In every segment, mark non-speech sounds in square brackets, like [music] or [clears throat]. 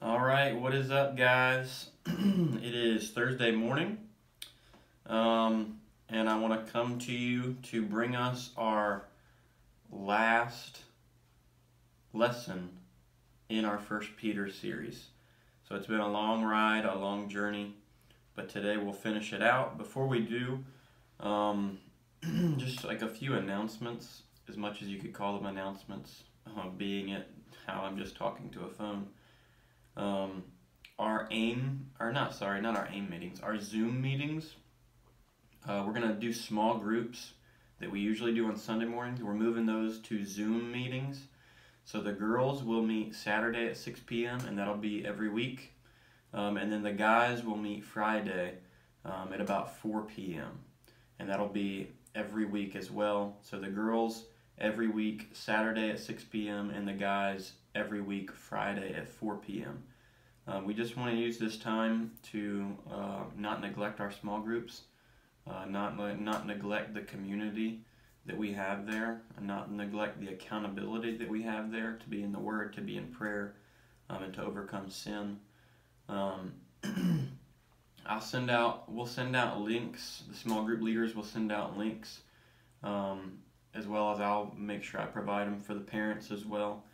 All right, what is up, guys? [clears throat] it is Thursday morning, um, and I want to come to you to bring us our last lesson in our First Peter series. So it's been a long ride, a long journey, but today we'll finish it out. Before we do, um, [clears throat] just like a few announcements, as much as you could call them announcements, uh, being it how I'm just talking to a phone. Um, our aim, or not, sorry, not our aim meetings, our Zoom meetings. Uh, we're going to do small groups that we usually do on Sunday mornings. We're moving those to Zoom meetings. So the girls will meet Saturday at 6 p.m., and that'll be every week. Um, and then the guys will meet Friday um, at about 4 p.m., and that'll be every week as well. So the girls every week Saturday at 6 p.m., and the guys every week Friday at 4 p.m. Um, we just want to use this time to uh, not neglect our small groups, uh, not not neglect the community that we have there, and not neglect the accountability that we have there to be in the Word, to be in prayer, um, and to overcome sin. Um, [clears throat] I'll send out. We'll send out links. The small group leaders will send out links, um, as well as I'll make sure I provide them for the parents as well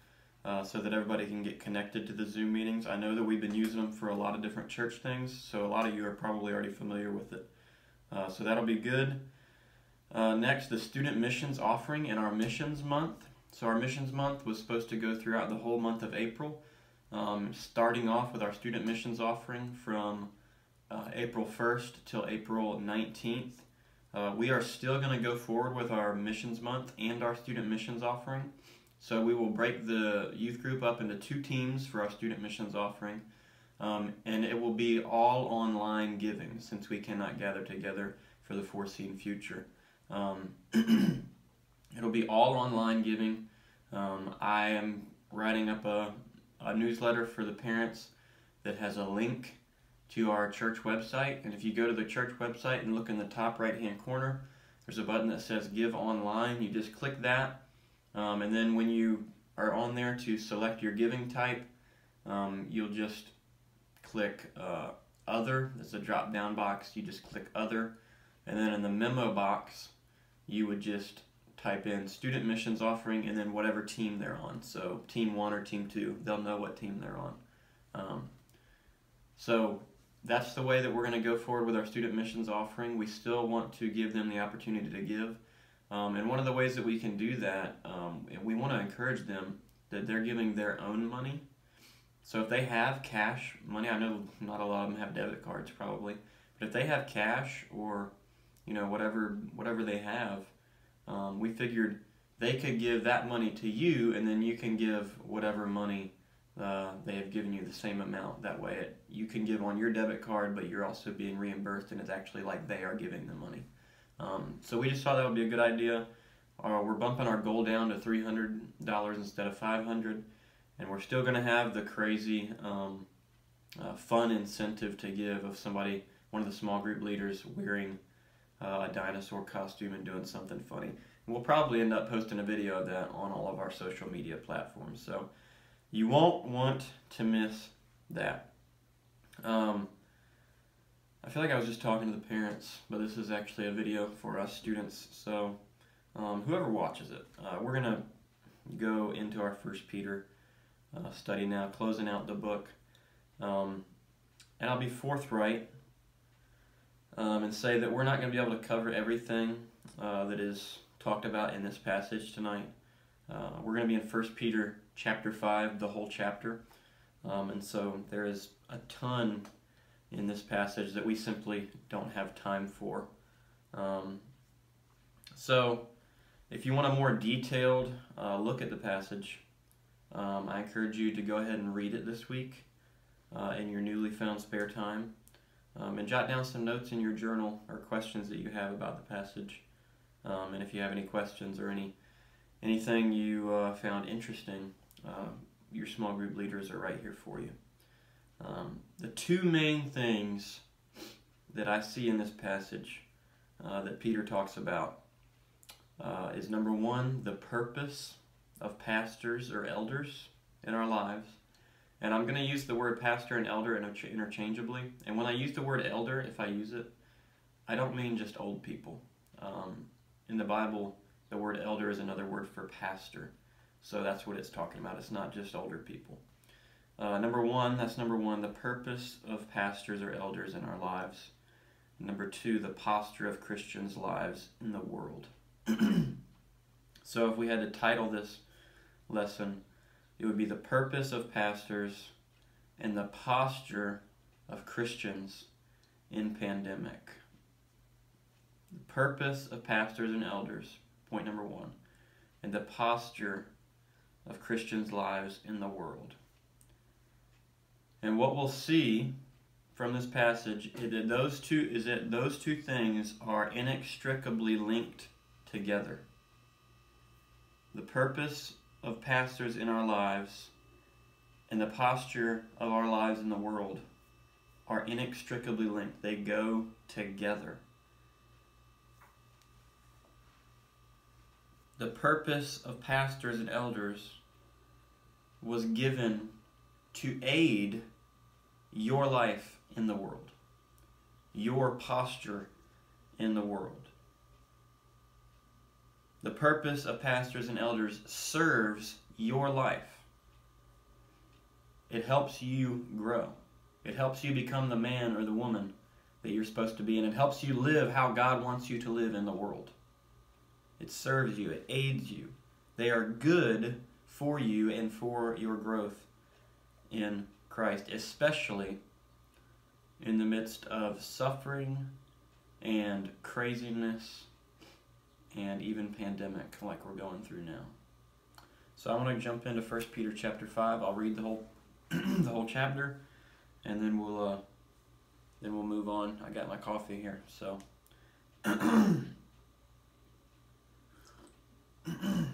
uh, so that everybody can get connected to the Zoom meetings. I know that we've been using them for a lot of different church things, so a lot of you are probably already familiar with it. Uh, so that'll be good. Uh, next, the student missions offering in our missions month. So our missions month was supposed to go throughout the whole month of April, um, starting off with our student missions offering from uh, April 1st till April 19th. Uh, we are still going to go forward with our missions month and our student missions offering. So we will break the youth group up into two teams for our student missions offering. Um, and it will be all online giving since we cannot gather together for the foreseen future. Um, [clears throat] it'll be all online giving. Um, I am writing up a, a newsletter for the parents that has a link to our church website. And if you go to the church website and look in the top right hand corner, there's a button that says Give Online. You just click that um, and then when you are on there to select your giving type, um, you'll just click uh, Other. There's a drop down box. You just click Other. And then in the memo box, you would just type in Student Missions Offering and then whatever team they're on. So Team 1 or Team 2, they'll know what team they're on. Um, so that's the way that we're going to go forward with our Student Missions Offering. We still want to give them the opportunity to give. Um, and one of the ways that we can do that, um, we want to encourage them that they're giving their own money. So if they have cash money, I know not a lot of them have debit cards probably, but if they have cash or you know whatever whatever they have, um, we figured they could give that money to you, and then you can give whatever money uh, they have given you the same amount. That way, it, you can give on your debit card, but you're also being reimbursed, and it's actually like they are giving the money. Um, so we just thought that would be a good idea. Uh, we're bumping our goal down to $300 instead of 500 and we're still going to have the crazy um, uh, fun incentive to give of somebody, one of the small group leaders, wearing uh, a dinosaur costume and doing something funny. And we'll probably end up posting a video of that on all of our social media platforms. So you won't want to miss that. Um, I feel like I was just talking to the parents, but this is actually a video for us students. So um, whoever watches it, uh, we're going to go into our First Peter uh, study now, closing out the book. Um, and I'll be forthright um, and say that we're not going to be able to cover everything uh, that is talked about in this passage tonight. Uh, we're going to be in First Peter chapter 5, the whole chapter. Um, and so there is a ton in this passage that we simply don't have time for. Um, so, if you want a more detailed uh, look at the passage, um, I encourage you to go ahead and read it this week uh, in your newly found spare time. Um, and jot down some notes in your journal or questions that you have about the passage. Um, and if you have any questions or any anything you uh, found interesting, uh, your small group leaders are right here for you. Um, the two main things that I see in this passage uh, that Peter talks about uh, is number one, the purpose of pastors or elders in our lives, And I'm going to use the word pastor and elder interchangeably. And when I use the word elder, if I use it, I don't mean just old people. Um, in the Bible, the word elder is another word for pastor. So that's what it's talking about. It's not just older people. Uh, number one, that's number one, the purpose of pastors or elders in our lives. Number two, the posture of Christians' lives in the world. [clears throat] so if we had to title this lesson, it would be the purpose of pastors and the posture of Christians in pandemic. The purpose of pastors and elders, point number one, and the posture of Christians' lives in the world. And what we'll see from this passage is that those two is that those two things are inextricably linked together. The purpose of pastors in our lives and the posture of our lives in the world are inextricably linked. They go together. The purpose of pastors and elders was given to aid your life in the world, your posture in the world. The purpose of pastors and elders serves your life. It helps you grow. It helps you become the man or the woman that you're supposed to be, and it helps you live how God wants you to live in the world. It serves you, it aids you. They are good for you and for your growth in Christ, especially in the midst of suffering and craziness and even pandemic like we're going through now. So I want to jump into 1 Peter chapter 5. I'll read the whole [clears throat] the whole chapter and then we'll uh, then we'll move on. I got my coffee here. So [clears throat] [clears throat]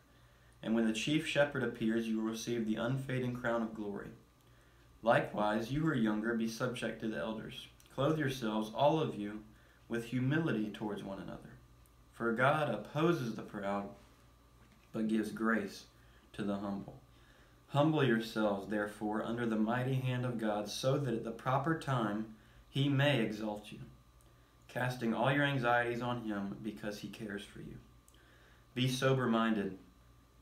And when the chief shepherd appears, you will receive the unfading crown of glory. Likewise, you who are younger, be subject to the elders. Clothe yourselves, all of you, with humility towards one another. For God opposes the proud, but gives grace to the humble. Humble yourselves, therefore, under the mighty hand of God, so that at the proper time he may exalt you, casting all your anxieties on him because he cares for you. Be sober minded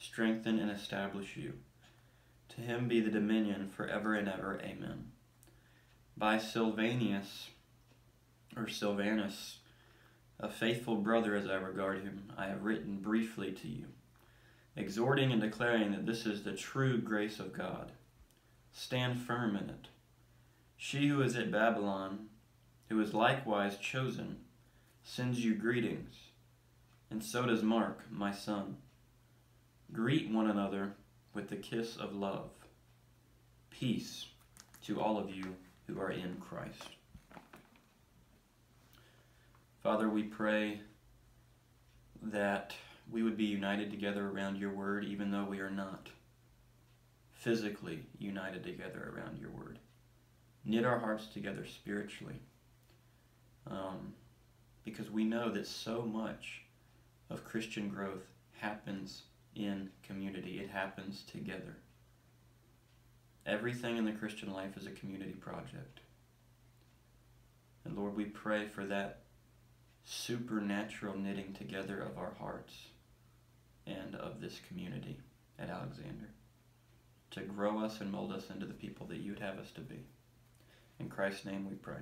strengthen, and establish you. To him be the dominion forever and ever. Amen. By Silvanus, or Silvanus, a faithful brother as I regard him, I have written briefly to you, exhorting and declaring that this is the true grace of God. Stand firm in it. She who is at Babylon, who is likewise chosen, sends you greetings, and so does Mark, my son. Greet one another with the kiss of love. Peace to all of you who are in Christ. Father, we pray that we would be united together around your word, even though we are not physically united together around your word. Knit our hearts together spiritually. Um, because we know that so much of Christian growth happens in community. It happens together. Everything in the Christian life is a community project. And Lord, we pray for that supernatural knitting together of our hearts and of this community at Alexander to grow us and mold us into the people that you'd have us to be. In Christ's name we pray.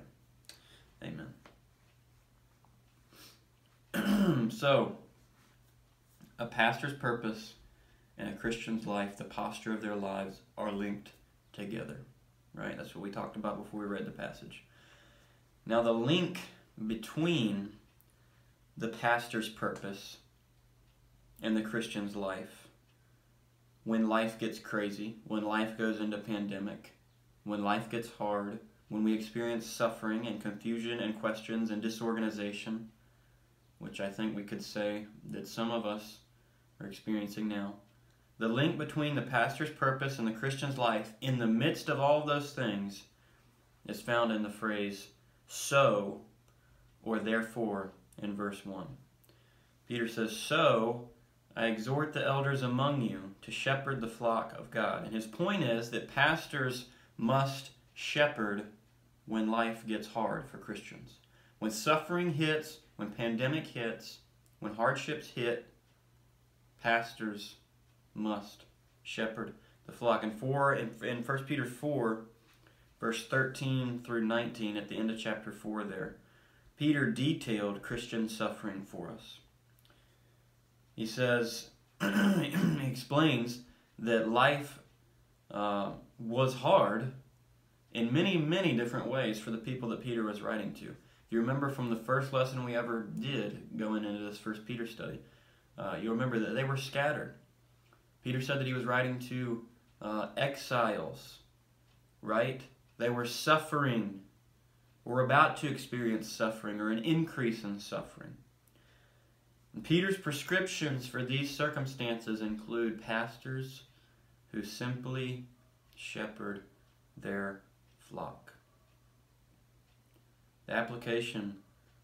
Amen. [clears throat] so, a pastor's purpose and a Christian's life, the posture of their lives, are linked together. Right? That's what we talked about before we read the passage. Now, the link between the pastor's purpose and the Christian's life, when life gets crazy, when life goes into pandemic, when life gets hard, when we experience suffering and confusion and questions and disorganization, which I think we could say that some of us are experiencing now. The link between the pastor's purpose and the Christian's life in the midst of all of those things is found in the phrase so or therefore in verse 1. Peter says, So I exhort the elders among you to shepherd the flock of God. And his point is that pastors must shepherd when life gets hard for Christians. When suffering hits, when pandemic hits, when hardships hit, pastors must shepherd the flock. And four in, in 1 Peter 4, verse 13 through 19, at the end of chapter 4 there, Peter detailed Christian suffering for us. He says, [clears throat] he explains that life uh, was hard in many, many different ways for the people that Peter was writing to. If you remember from the first lesson we ever did going into this first Peter study, uh, you'll remember that they were scattered. Peter said that he was writing to uh, exiles, right? They were suffering, or about to experience suffering or an increase in suffering. And Peter's prescriptions for these circumstances include pastors who simply shepherd their flock. The application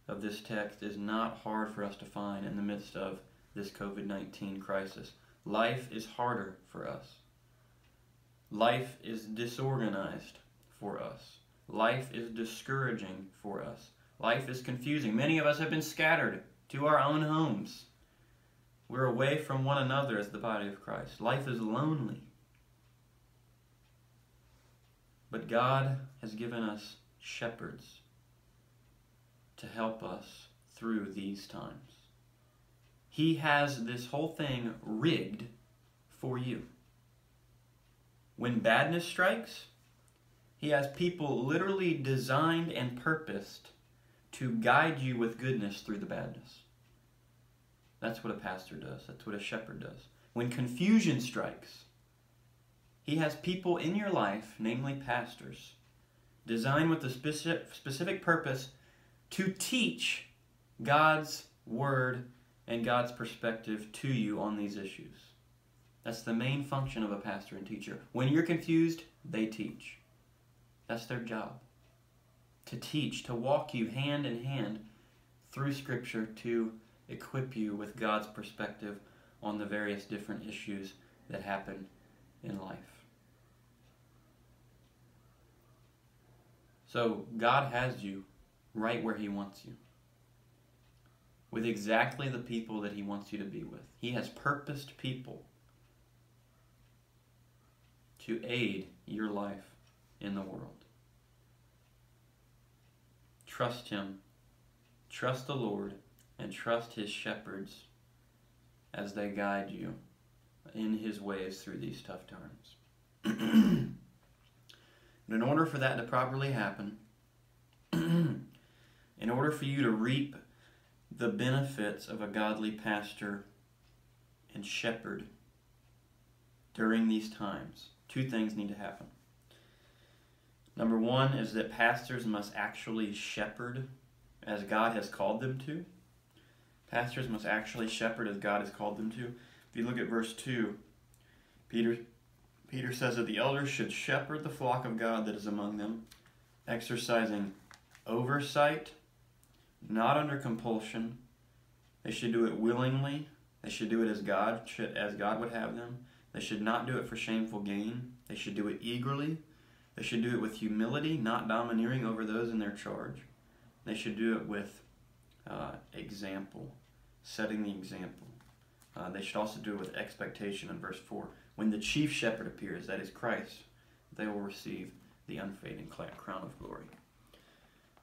of this text is not hard for us to find in the midst of this COVID 19 crisis. Life is harder for us. Life is disorganized for us. Life is discouraging for us. Life is confusing. Many of us have been scattered to our own homes. We're away from one another as the body of Christ. Life is lonely. But God has given us shepherds to help us through these times. He has this whole thing rigged for you. When badness strikes, He has people literally designed and purposed to guide you with goodness through the badness. That's what a pastor does. That's what a shepherd does. When confusion strikes, he has people in your life, namely pastors, designed with a specific, specific purpose to teach God's word and God's perspective to you on these issues. That's the main function of a pastor and teacher. When you're confused, they teach. That's their job. To teach, to walk you hand in hand through Scripture to equip you with God's perspective on the various different issues that happen in life. So, God has you right where He wants you with exactly the people that He wants you to be with. He has purposed people to aid your life in the world. Trust Him, trust the Lord, and trust His shepherds as they guide you in His ways through these tough times. [clears throat] in order for that to properly happen, [clears throat] in order for you to reap the benefits of a godly pastor and shepherd during these times, two things need to happen. Number one is that pastors must actually shepherd as God has called them to. Pastors must actually shepherd as God has called them to. If you look at verse 2, Peter, Peter says that the elders should shepherd the flock of God that is among them, exercising oversight not under compulsion. They should do it willingly. They should do it as God should, as God would have them. They should not do it for shameful gain. They should do it eagerly. They should do it with humility, not domineering over those in their charge. They should do it with uh, example, setting the example. Uh, they should also do it with expectation in verse 4. When the chief shepherd appears, that is Christ, they will receive the unfading crown of glory.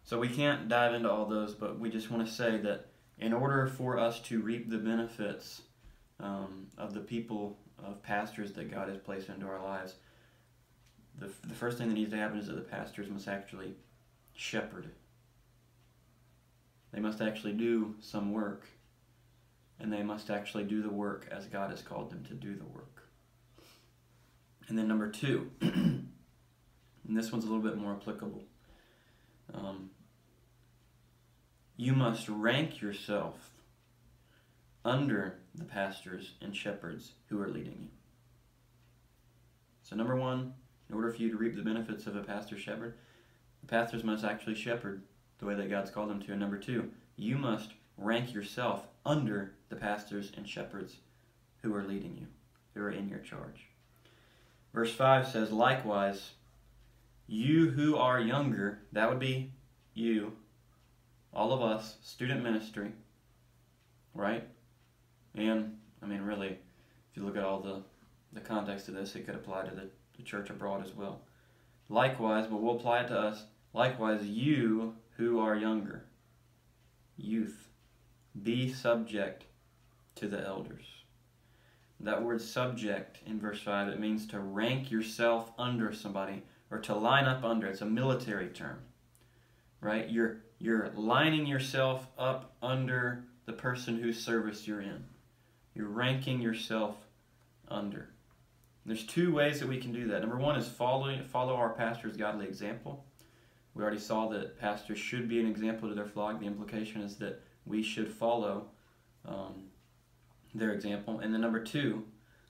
So we can't dive into all those, but we just want to say that in order for us to reap the benefits um, of the people of pastors that God has placed into our lives, the, the first thing that needs to happen is that the pastors must actually shepherd. They must actually do some work, and they must actually do the work as God has called them to do the work. And then number two, [clears throat] and this one's a little bit more applicable. Um, you must rank yourself under the pastors and shepherds who are leading you. So, number one, in order for you to reap the benefits of a pastor shepherd, the pastors must actually shepherd the way that God's called them to. And number two, you must rank yourself under the pastors and shepherds who are leading you, who are in your charge. Verse 5 says, Likewise, you who are younger, that would be you, all of us, student ministry, right? And, I mean, really, if you look at all the, the context of this, it could apply to the, the church abroad as well. Likewise, but we'll apply it to us. Likewise, you who are younger, youth, be subject to the elders. That word subject in verse 5, it means to rank yourself under somebody or to line up under. It's a military term. Right? You're you're lining yourself up under the person whose service you're in. You're ranking yourself under. There's two ways that we can do that. Number one is follow, follow our pastor's godly example. We already saw that pastors should be an example to their flock. The implication is that we should follow um, their example. And then number two,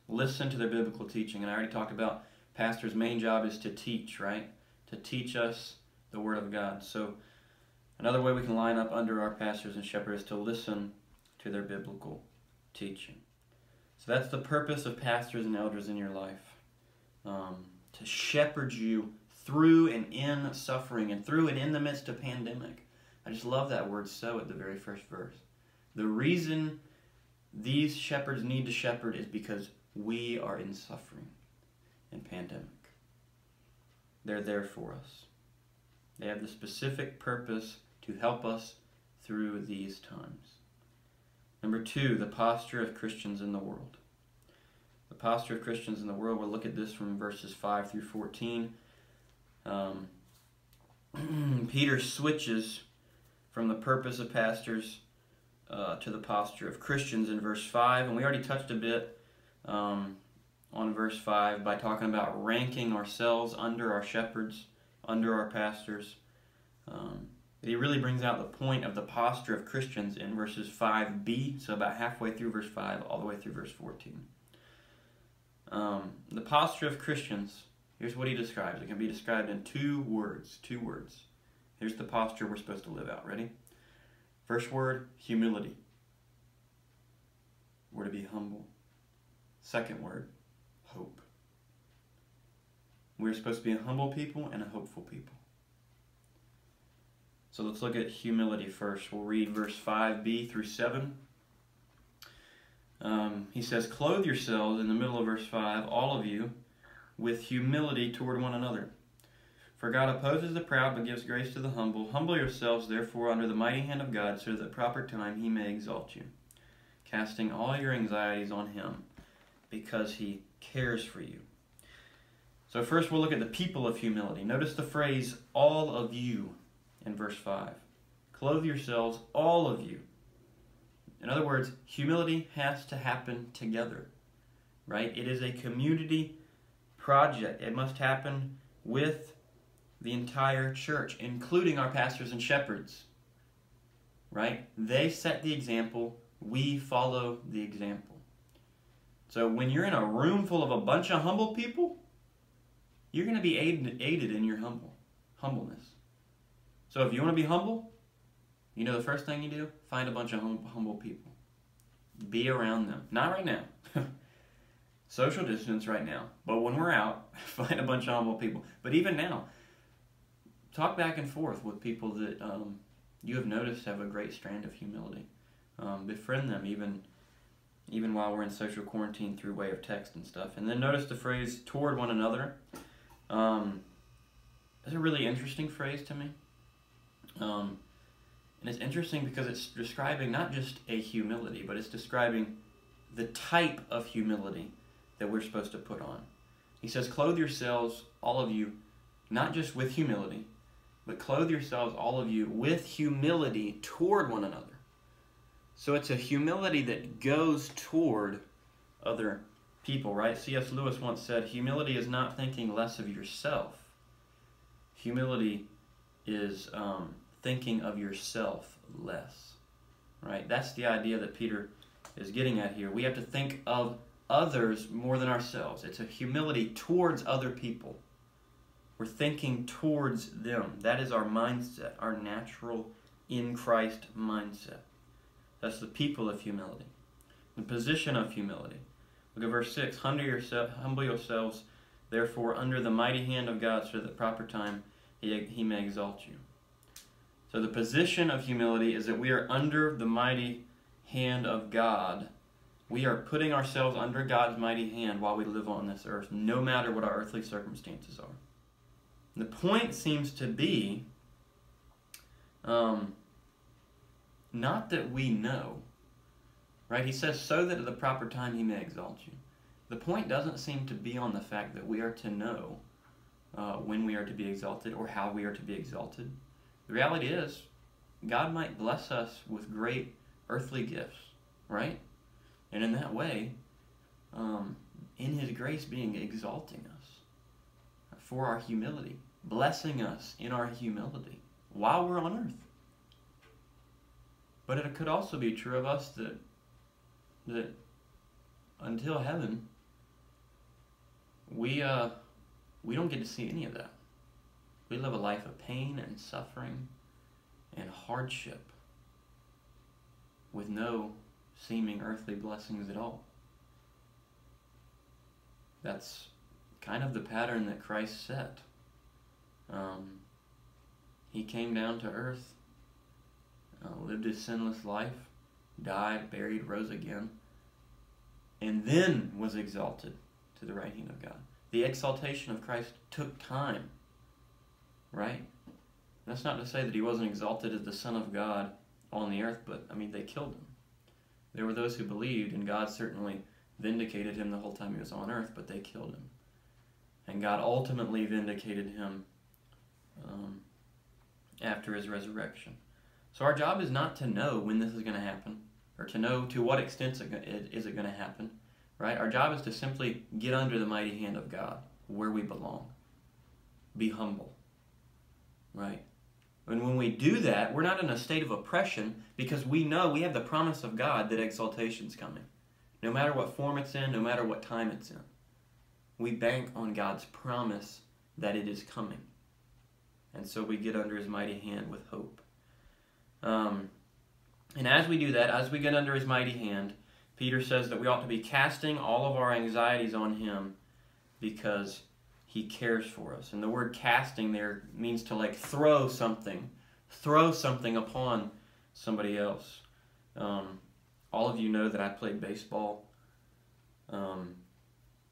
listen to their biblical teaching. And I already talked about pastor's main job is to teach, right? To teach us the Word of God. So another way we can line up under our pastors and shepherds is to listen to their biblical teaching. So that's the purpose of pastors and elders in your life. Um, to shepherd you through and in suffering and through and in the midst of pandemic. I just love that word so at the very first verse. The reason these shepherds need to shepherd is because we are in suffering and pandemic. They're there for us. They have the specific purpose to help us through these times. Number two, the posture of Christians in the world. The posture of Christians in the world, we'll look at this from verses 5 through 14. Um, [clears throat] Peter switches from the purpose of pastors uh, to the posture of Christians in verse 5. And we already touched a bit um, on verse 5 by talking about ranking ourselves under our shepherds, under our pastors. Um, he really brings out the point of the posture of Christians in verses 5b, so about halfway through verse 5, all the way through verse 14. Um, the posture of Christians, here's what he describes. It can be described in two words. Two words. Here's the posture we're supposed to live out. Ready? First word, humility. We're to be humble. Second word, hope. We're supposed to be a humble people and a hopeful people. So let's look at humility first. We'll read verse 5b through 7. Um, he says, Clothe yourselves, in the middle of verse 5, all of you, with humility toward one another. For God opposes the proud, but gives grace to the humble. Humble yourselves, therefore, under the mighty hand of God, so that at proper time he may exalt you, casting all your anxieties on him, because he cares for you. So, first we'll look at the people of humility. Notice the phrase, all of you in verse 5. Clothe yourselves, all of you. In other words, humility has to happen together, right? It is a community project. It must happen with the entire church, including our pastors and shepherds, right? They set the example, we follow the example. So when you're in a room full of a bunch of humble people, you're going to be aided, aided in your humble humbleness. So if you want to be humble, you know the first thing you do? Find a bunch of hum- humble people. Be around them. Not right now. [laughs] Social distance right now. But when we're out, [laughs] find a bunch of humble people. But even now, talk back and forth with people that um, you have noticed have a great strand of humility. Um, befriend them even even while we're in social quarantine through way of text and stuff. And then notice the phrase toward one another. Um, that's a really interesting phrase to me. Um, and it's interesting because it's describing not just a humility, but it's describing the type of humility that we're supposed to put on. He says, Clothe yourselves, all of you, not just with humility, but clothe yourselves, all of you, with humility toward one another. So it's a humility that goes toward other people, right? C.S. Lewis once said, Humility is not thinking less of yourself. Humility is um, thinking of yourself less, right? That's the idea that Peter is getting at here. We have to think of others more than ourselves. It's a humility towards other people. We're thinking towards them. That is our mindset, our natural in Christ mindset. That's the people of humility, the position of humility. Look at verse 6. Humble, yourself, humble yourselves, therefore, under the mighty hand of God, so that proper time he, he may exalt you. So the position of humility is that we are under the mighty hand of God. We are putting ourselves under God's mighty hand while we live on this earth, no matter what our earthly circumstances are. The point seems to be um, not that we know, right? He says, so that at the proper time he may exalt you. The point doesn't seem to be on the fact that we are to know uh, when we are to be exalted or how we are to be exalted. The reality is, God might bless us with great earthly gifts, right? And in that way, um, in His grace, being exalting us for our humility, blessing us in our humility while we're on earth. But it could also be true of us that that until heaven, we uh, we don't get to see any of that. We live a life of pain and suffering and hardship with no seeming earthly blessings at all. That's kind of the pattern that Christ set. Um, he came down to earth, uh, lived his sinless life, died, buried, rose again, and then was exalted to the right hand of God. The exaltation of Christ took time, right? That's not to say that he wasn't exalted as the Son of God on the earth, but I mean, they killed him. There were those who believed, and God certainly vindicated him the whole time he was on earth, but they killed him. And God ultimately vindicated him um, after his resurrection. So our job is not to know when this is going to happen or to know to what extent is it going to happen, right? Our job is to simply get under the mighty hand of God where we belong. Be humble, right? And when we do that, we're not in a state of oppression because we know we have the promise of God that exaltation is coming. No matter what form it's in, no matter what time it's in. We bank on God's promise that it is coming. And so we get under his mighty hand with hope. Um, and as we do that, as we get under his mighty hand, Peter says that we ought to be casting all of our anxieties on him because he cares for us. And the word casting there means to like throw something, throw something upon somebody else. Um, all of you know that I played baseball um,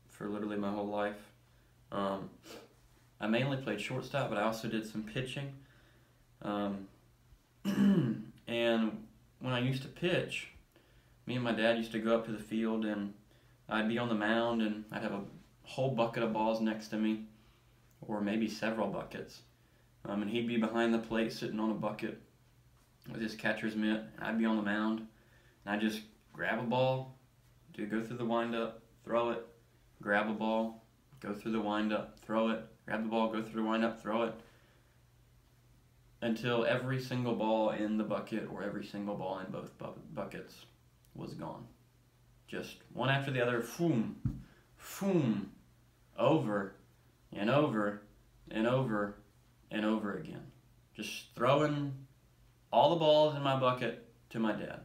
for literally my whole life. Um, I mainly played shortstop, but I also did some pitching. Um, [clears throat] and when I used to pitch, me and my dad used to go up to the field and I'd be on the mound and I'd have a whole bucket of balls next to me, or maybe several buckets. Um, and he'd be behind the plate sitting on a bucket with his catcher's mitt. And I'd be on the mound and I'd just grab a ball, do go through the windup, throw it, grab a ball, go through the windup, throw it, grab the ball, go through the windup, throw it until every single ball in the bucket or every single ball in both bu- buckets was gone. Just one after the other, foom, foom, over and over and over and over again. Just throwing all the balls in my bucket to my dad.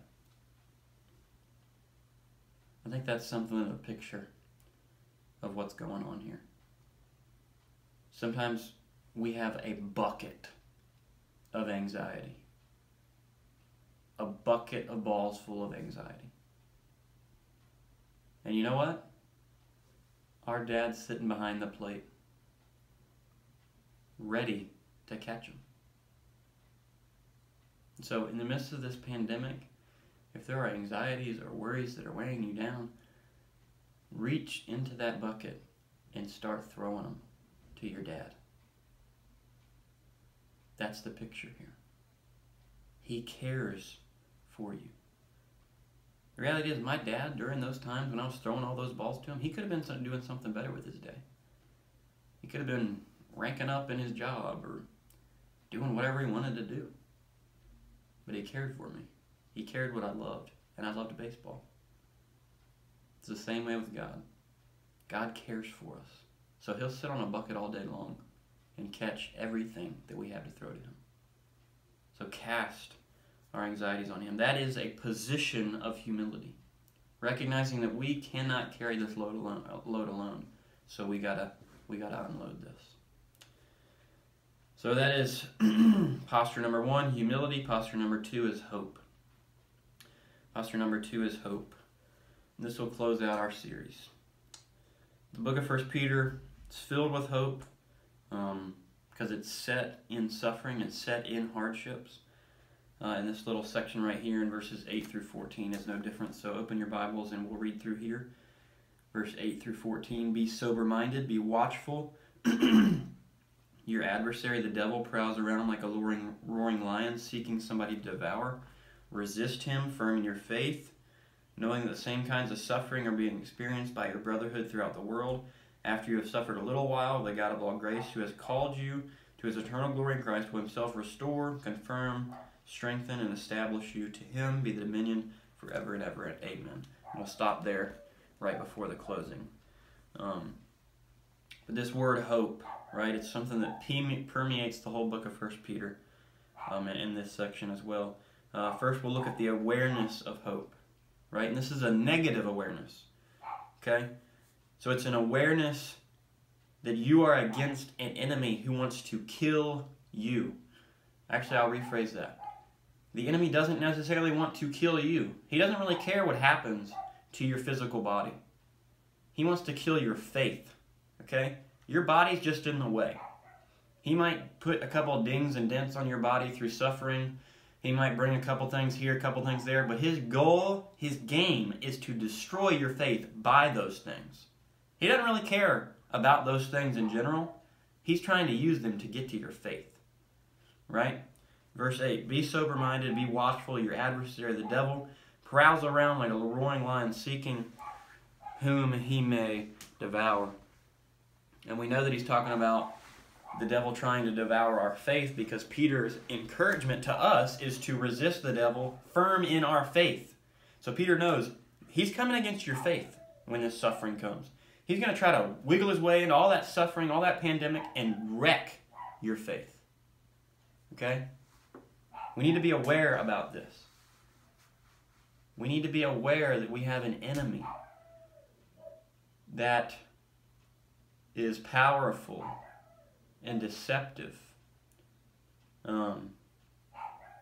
I think that's something of a picture of what's going on here. Sometimes we have a bucket of anxiety. A bucket of balls full of anxiety. And you know what? Our dad's sitting behind the plate, ready to catch them. So, in the midst of this pandemic, if there are anxieties or worries that are weighing you down, reach into that bucket and start throwing them to your dad. That's the picture here. He cares for you. The reality is, my dad, during those times when I was throwing all those balls to him, he could have been doing something better with his day. He could have been ranking up in his job or doing whatever he wanted to do. But he cared for me. He cared what I loved, and I loved baseball. It's the same way with God. God cares for us. So he'll sit on a bucket all day long and catch everything that we have to throw to him. So cast our anxieties on him. That is a position of humility. Recognizing that we cannot carry this load alone, load alone. So we gotta we gotta unload this. So that is [clears throat] posture number one, humility. Posture number two is hope. Posture number two is hope. This will close out our series. The book of First Peter is filled with hope because um, it's set in suffering, it's set in hardships. Uh, and this little section right here in verses 8 through 14 is no different. So open your Bibles and we'll read through here. Verse 8 through 14 Be sober minded, be watchful. [clears throat] Your adversary, the devil, prowls around like a roaring, roaring lion seeking somebody to devour. Resist him, firm in your faith, knowing that the same kinds of suffering are being experienced by your brotherhood throughout the world. After you have suffered a little while, the God of all grace, who has called you to his eternal glory in Christ, will himself restore, confirm, strengthen, and establish you. To him be the dominion forever and ever. Amen. And we'll stop there right before the closing. Um, but this word hope, right, it's something that permeates the whole book of First Peter um, in this section as well. Uh, first, we'll look at the awareness of hope, right? And this is a negative awareness, okay? So it's an awareness that you are against an enemy who wants to kill you. Actually, I'll rephrase that. The enemy doesn't necessarily want to kill you. He doesn't really care what happens to your physical body. He wants to kill your faith, okay? Your body's just in the way. He might put a couple dings and dents on your body through suffering. He might bring a couple things here, a couple things there, but his goal, his game, is to destroy your faith by those things. He doesn't really care about those things in general. He's trying to use them to get to your faith. Right? Verse 8 Be sober minded, be watchful. Your adversary, the devil, prowls around like a roaring lion seeking whom he may devour. And we know that he's talking about the devil trying to devour our faith because Peter's encouragement to us is to resist the devil firm in our faith. So Peter knows he's coming against your faith when this suffering comes. He's going to try to wiggle his way into all that suffering, all that pandemic, and wreck your faith. Okay? We need to be aware about this. We need to be aware that we have an enemy that is powerful and deceptive. Um,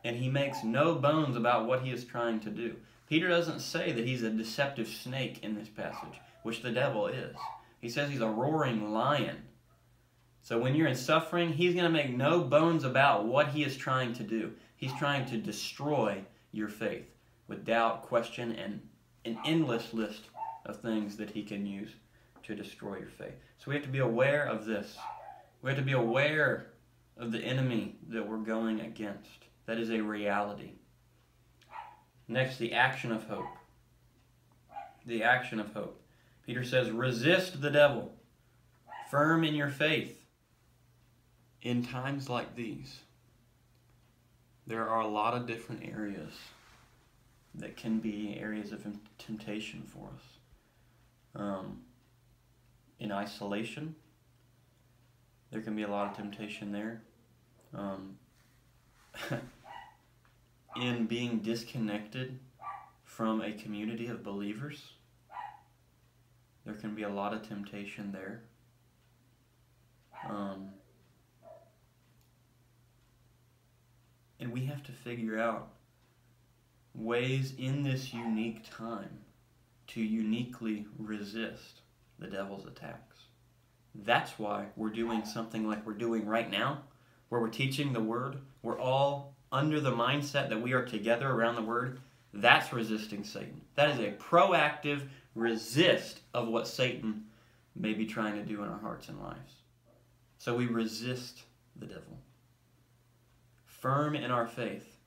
and he makes no bones about what he is trying to do. Peter doesn't say that he's a deceptive snake in this passage which the devil is. He says he's a roaring lion. So when you're in suffering, he's going to make no bones about what he is trying to do. He's trying to destroy your faith with doubt, question, and an endless list of things that he can use to destroy your faith. So we have to be aware of this. We have to be aware of the enemy that we're going against. That is a reality. Next, the action of hope. The action of hope. Peter says, resist the devil, firm in your faith. In times like these, there are a lot of different areas that can be areas of temptation for us. Um, in isolation, there can be a lot of temptation there. Um, [laughs] in being disconnected from a community of believers, there can be a lot of temptation there. Um, and we have to figure out ways in this unique time to uniquely resist the devil's attacks. That's why we're doing something like we're doing right now, where we're teaching the word. We're all under the mindset that we are together around the word, that's resisting Satan. That is a proactive resist of what Satan may be trying to do in our hearts and lives. So we resist the devil. Firm in our faith.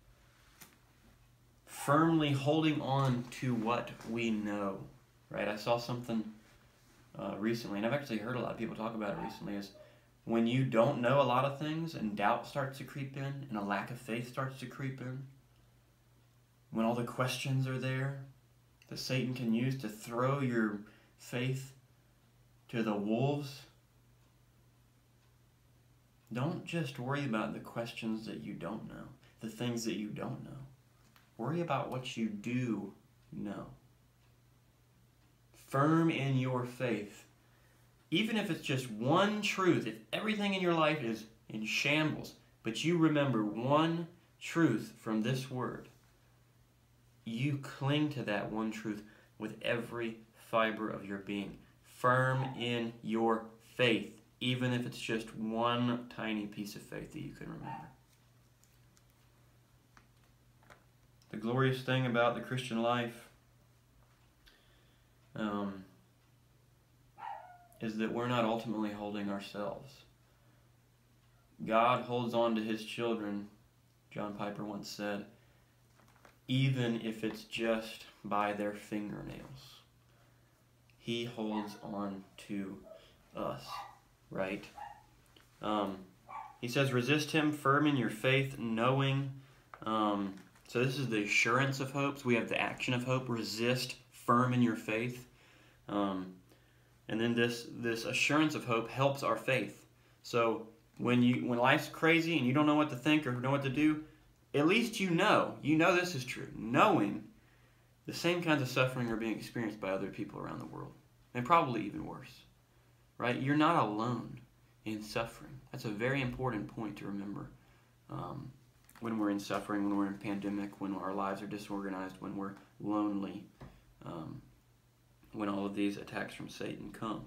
Firmly holding on to what we know. Right? I saw something uh, recently, and I've actually heard a lot of people talk about it recently, is when you don't know a lot of things and doubt starts to creep in and a lack of faith starts to creep in, when all the questions are there that Satan can use to throw your faith to the wolves, don't just worry about the questions that you don't know, the things that you don't know. Worry about what you do know. Firm in your faith even if it's just one truth, if everything in your life is in shambles, but you remember one truth from this word, you cling to that one truth with every fiber of your being, firm in your faith, even if it's just one tiny piece of faith that you can remember. The glorious thing about the Christian life um, is that we're not ultimately holding ourselves. God holds on to his children, John Piper once said, even if it's just by their fingernails. He holds on to us, right? Um, he says, resist him, firm in your faith, knowing. Um, so this is the assurance of hope. So we have the action of hope. Resist, firm in your faith. Um, and then this this assurance of hope helps our faith. So when you when life's crazy and you don't know what to think or know what to do, at least you know. You know this is true. Knowing the same kinds of suffering are being experienced by other people around the world. And probably even worse. Right? You're not alone in suffering. That's a very important point to remember. Um, when we're in suffering, when we're in pandemic, when our lives are disorganized, when we're lonely. Um, when all of these attacks from Satan come.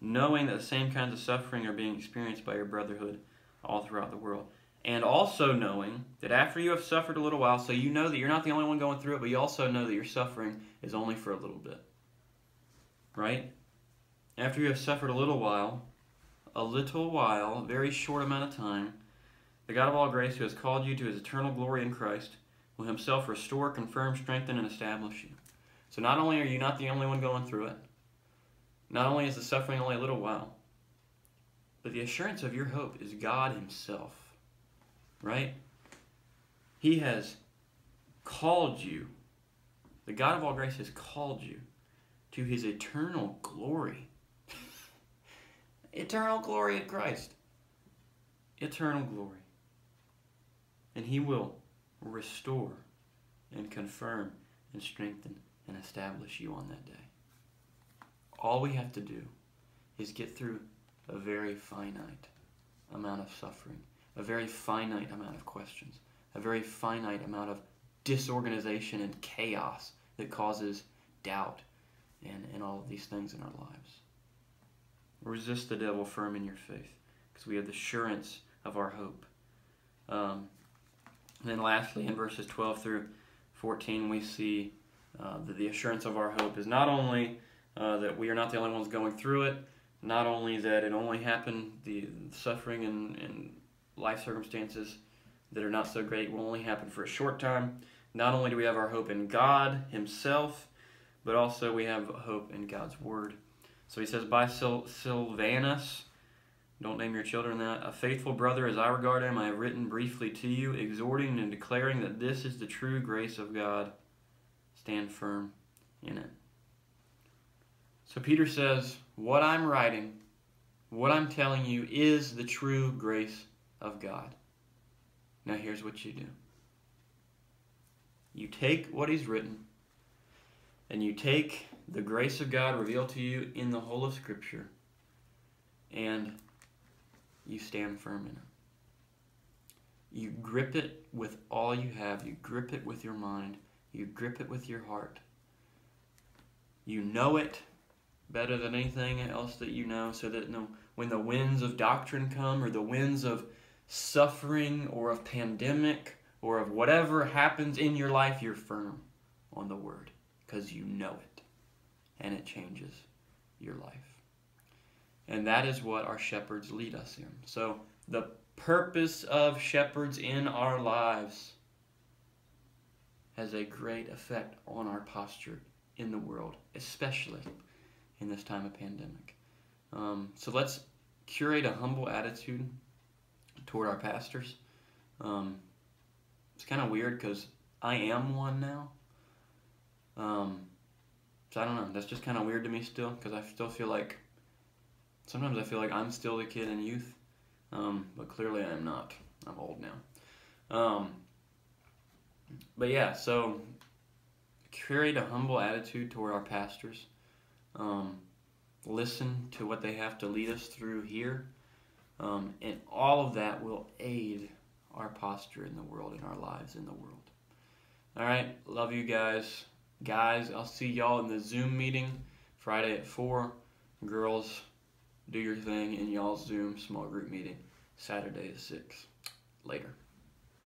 Knowing that the same kinds of suffering are being experienced by your brotherhood all throughout the world. And also knowing that after you have suffered a little while, so you know that you're not the only one going through it, but you also know that your suffering is only for a little bit. Right? After you have suffered a little while, a little while, very short amount of time, the God of all grace who has called you to his eternal glory in Christ will himself restore, confirm, strengthen, and establish you. So not only are you not the only one going through it, not only is the suffering only a little while, but the assurance of your hope is God Himself. Right? He has called you, the God of all grace has called you to His eternal glory. [laughs] eternal glory in Christ. Eternal glory. And He will restore and confirm and strengthen and establish you on that day. All we have to do is get through a very finite amount of suffering, a very finite amount of questions, a very finite amount of disorganization and chaos that causes doubt and, and all of these things in our lives. Resist the devil firm in your faith because we have the assurance of our hope. Um, and then lastly, in verses 12 through 14, we see uh, the, the, assurance of our hope is not only uh, that we are not the only ones going through it, not only that it only happened, the suffering and, and life circumstances that are not so great will only happen for a short time. Not only do we have our hope in God Himself, but also we have hope in God's Word. So he says, By Sil- Silvanus, don't name your children that, a faithful brother as I regard him, I have written briefly to you, exhorting and declaring that this is the true grace of God stand firm in it. So Peter says, What I'm writing, what I'm telling you, is the true grace of God. Now, here's what you do you take what he's written, and you take the grace of God revealed to you in the whole of Scripture, and you stand firm in it. You grip it with all you have, you grip it with your mind you grip it with your heart. You know it better than anything else that you know, so that when the winds of doctrine come or the winds of suffering or of pandemic or of whatever happens in your life, you're firm on the word because you know it and it changes your life. And that is what our shepherds lead us in. So, the purpose of shepherds in our lives has a great effect on our posture in the world, especially in this time of pandemic. Um, so let's curate a humble attitude toward our pastors. Um, it's kind of weird because I am one now. Um, so I don't know. That's just kind of weird to me still because I still feel like sometimes I feel like I'm still the kid in youth, um, but clearly I'm not. I'm old now. Um, but yeah, so curate a humble attitude toward our pastors. Um, listen to what they have to lead us through here. Um, and all of that will aid our posture in the world, in our lives in the world. All right, love you guys. Guys, I'll see y'all in the Zoom meeting Friday at 4. Girls, do your thing in y'all's Zoom small group meeting Saturday at 6. Later.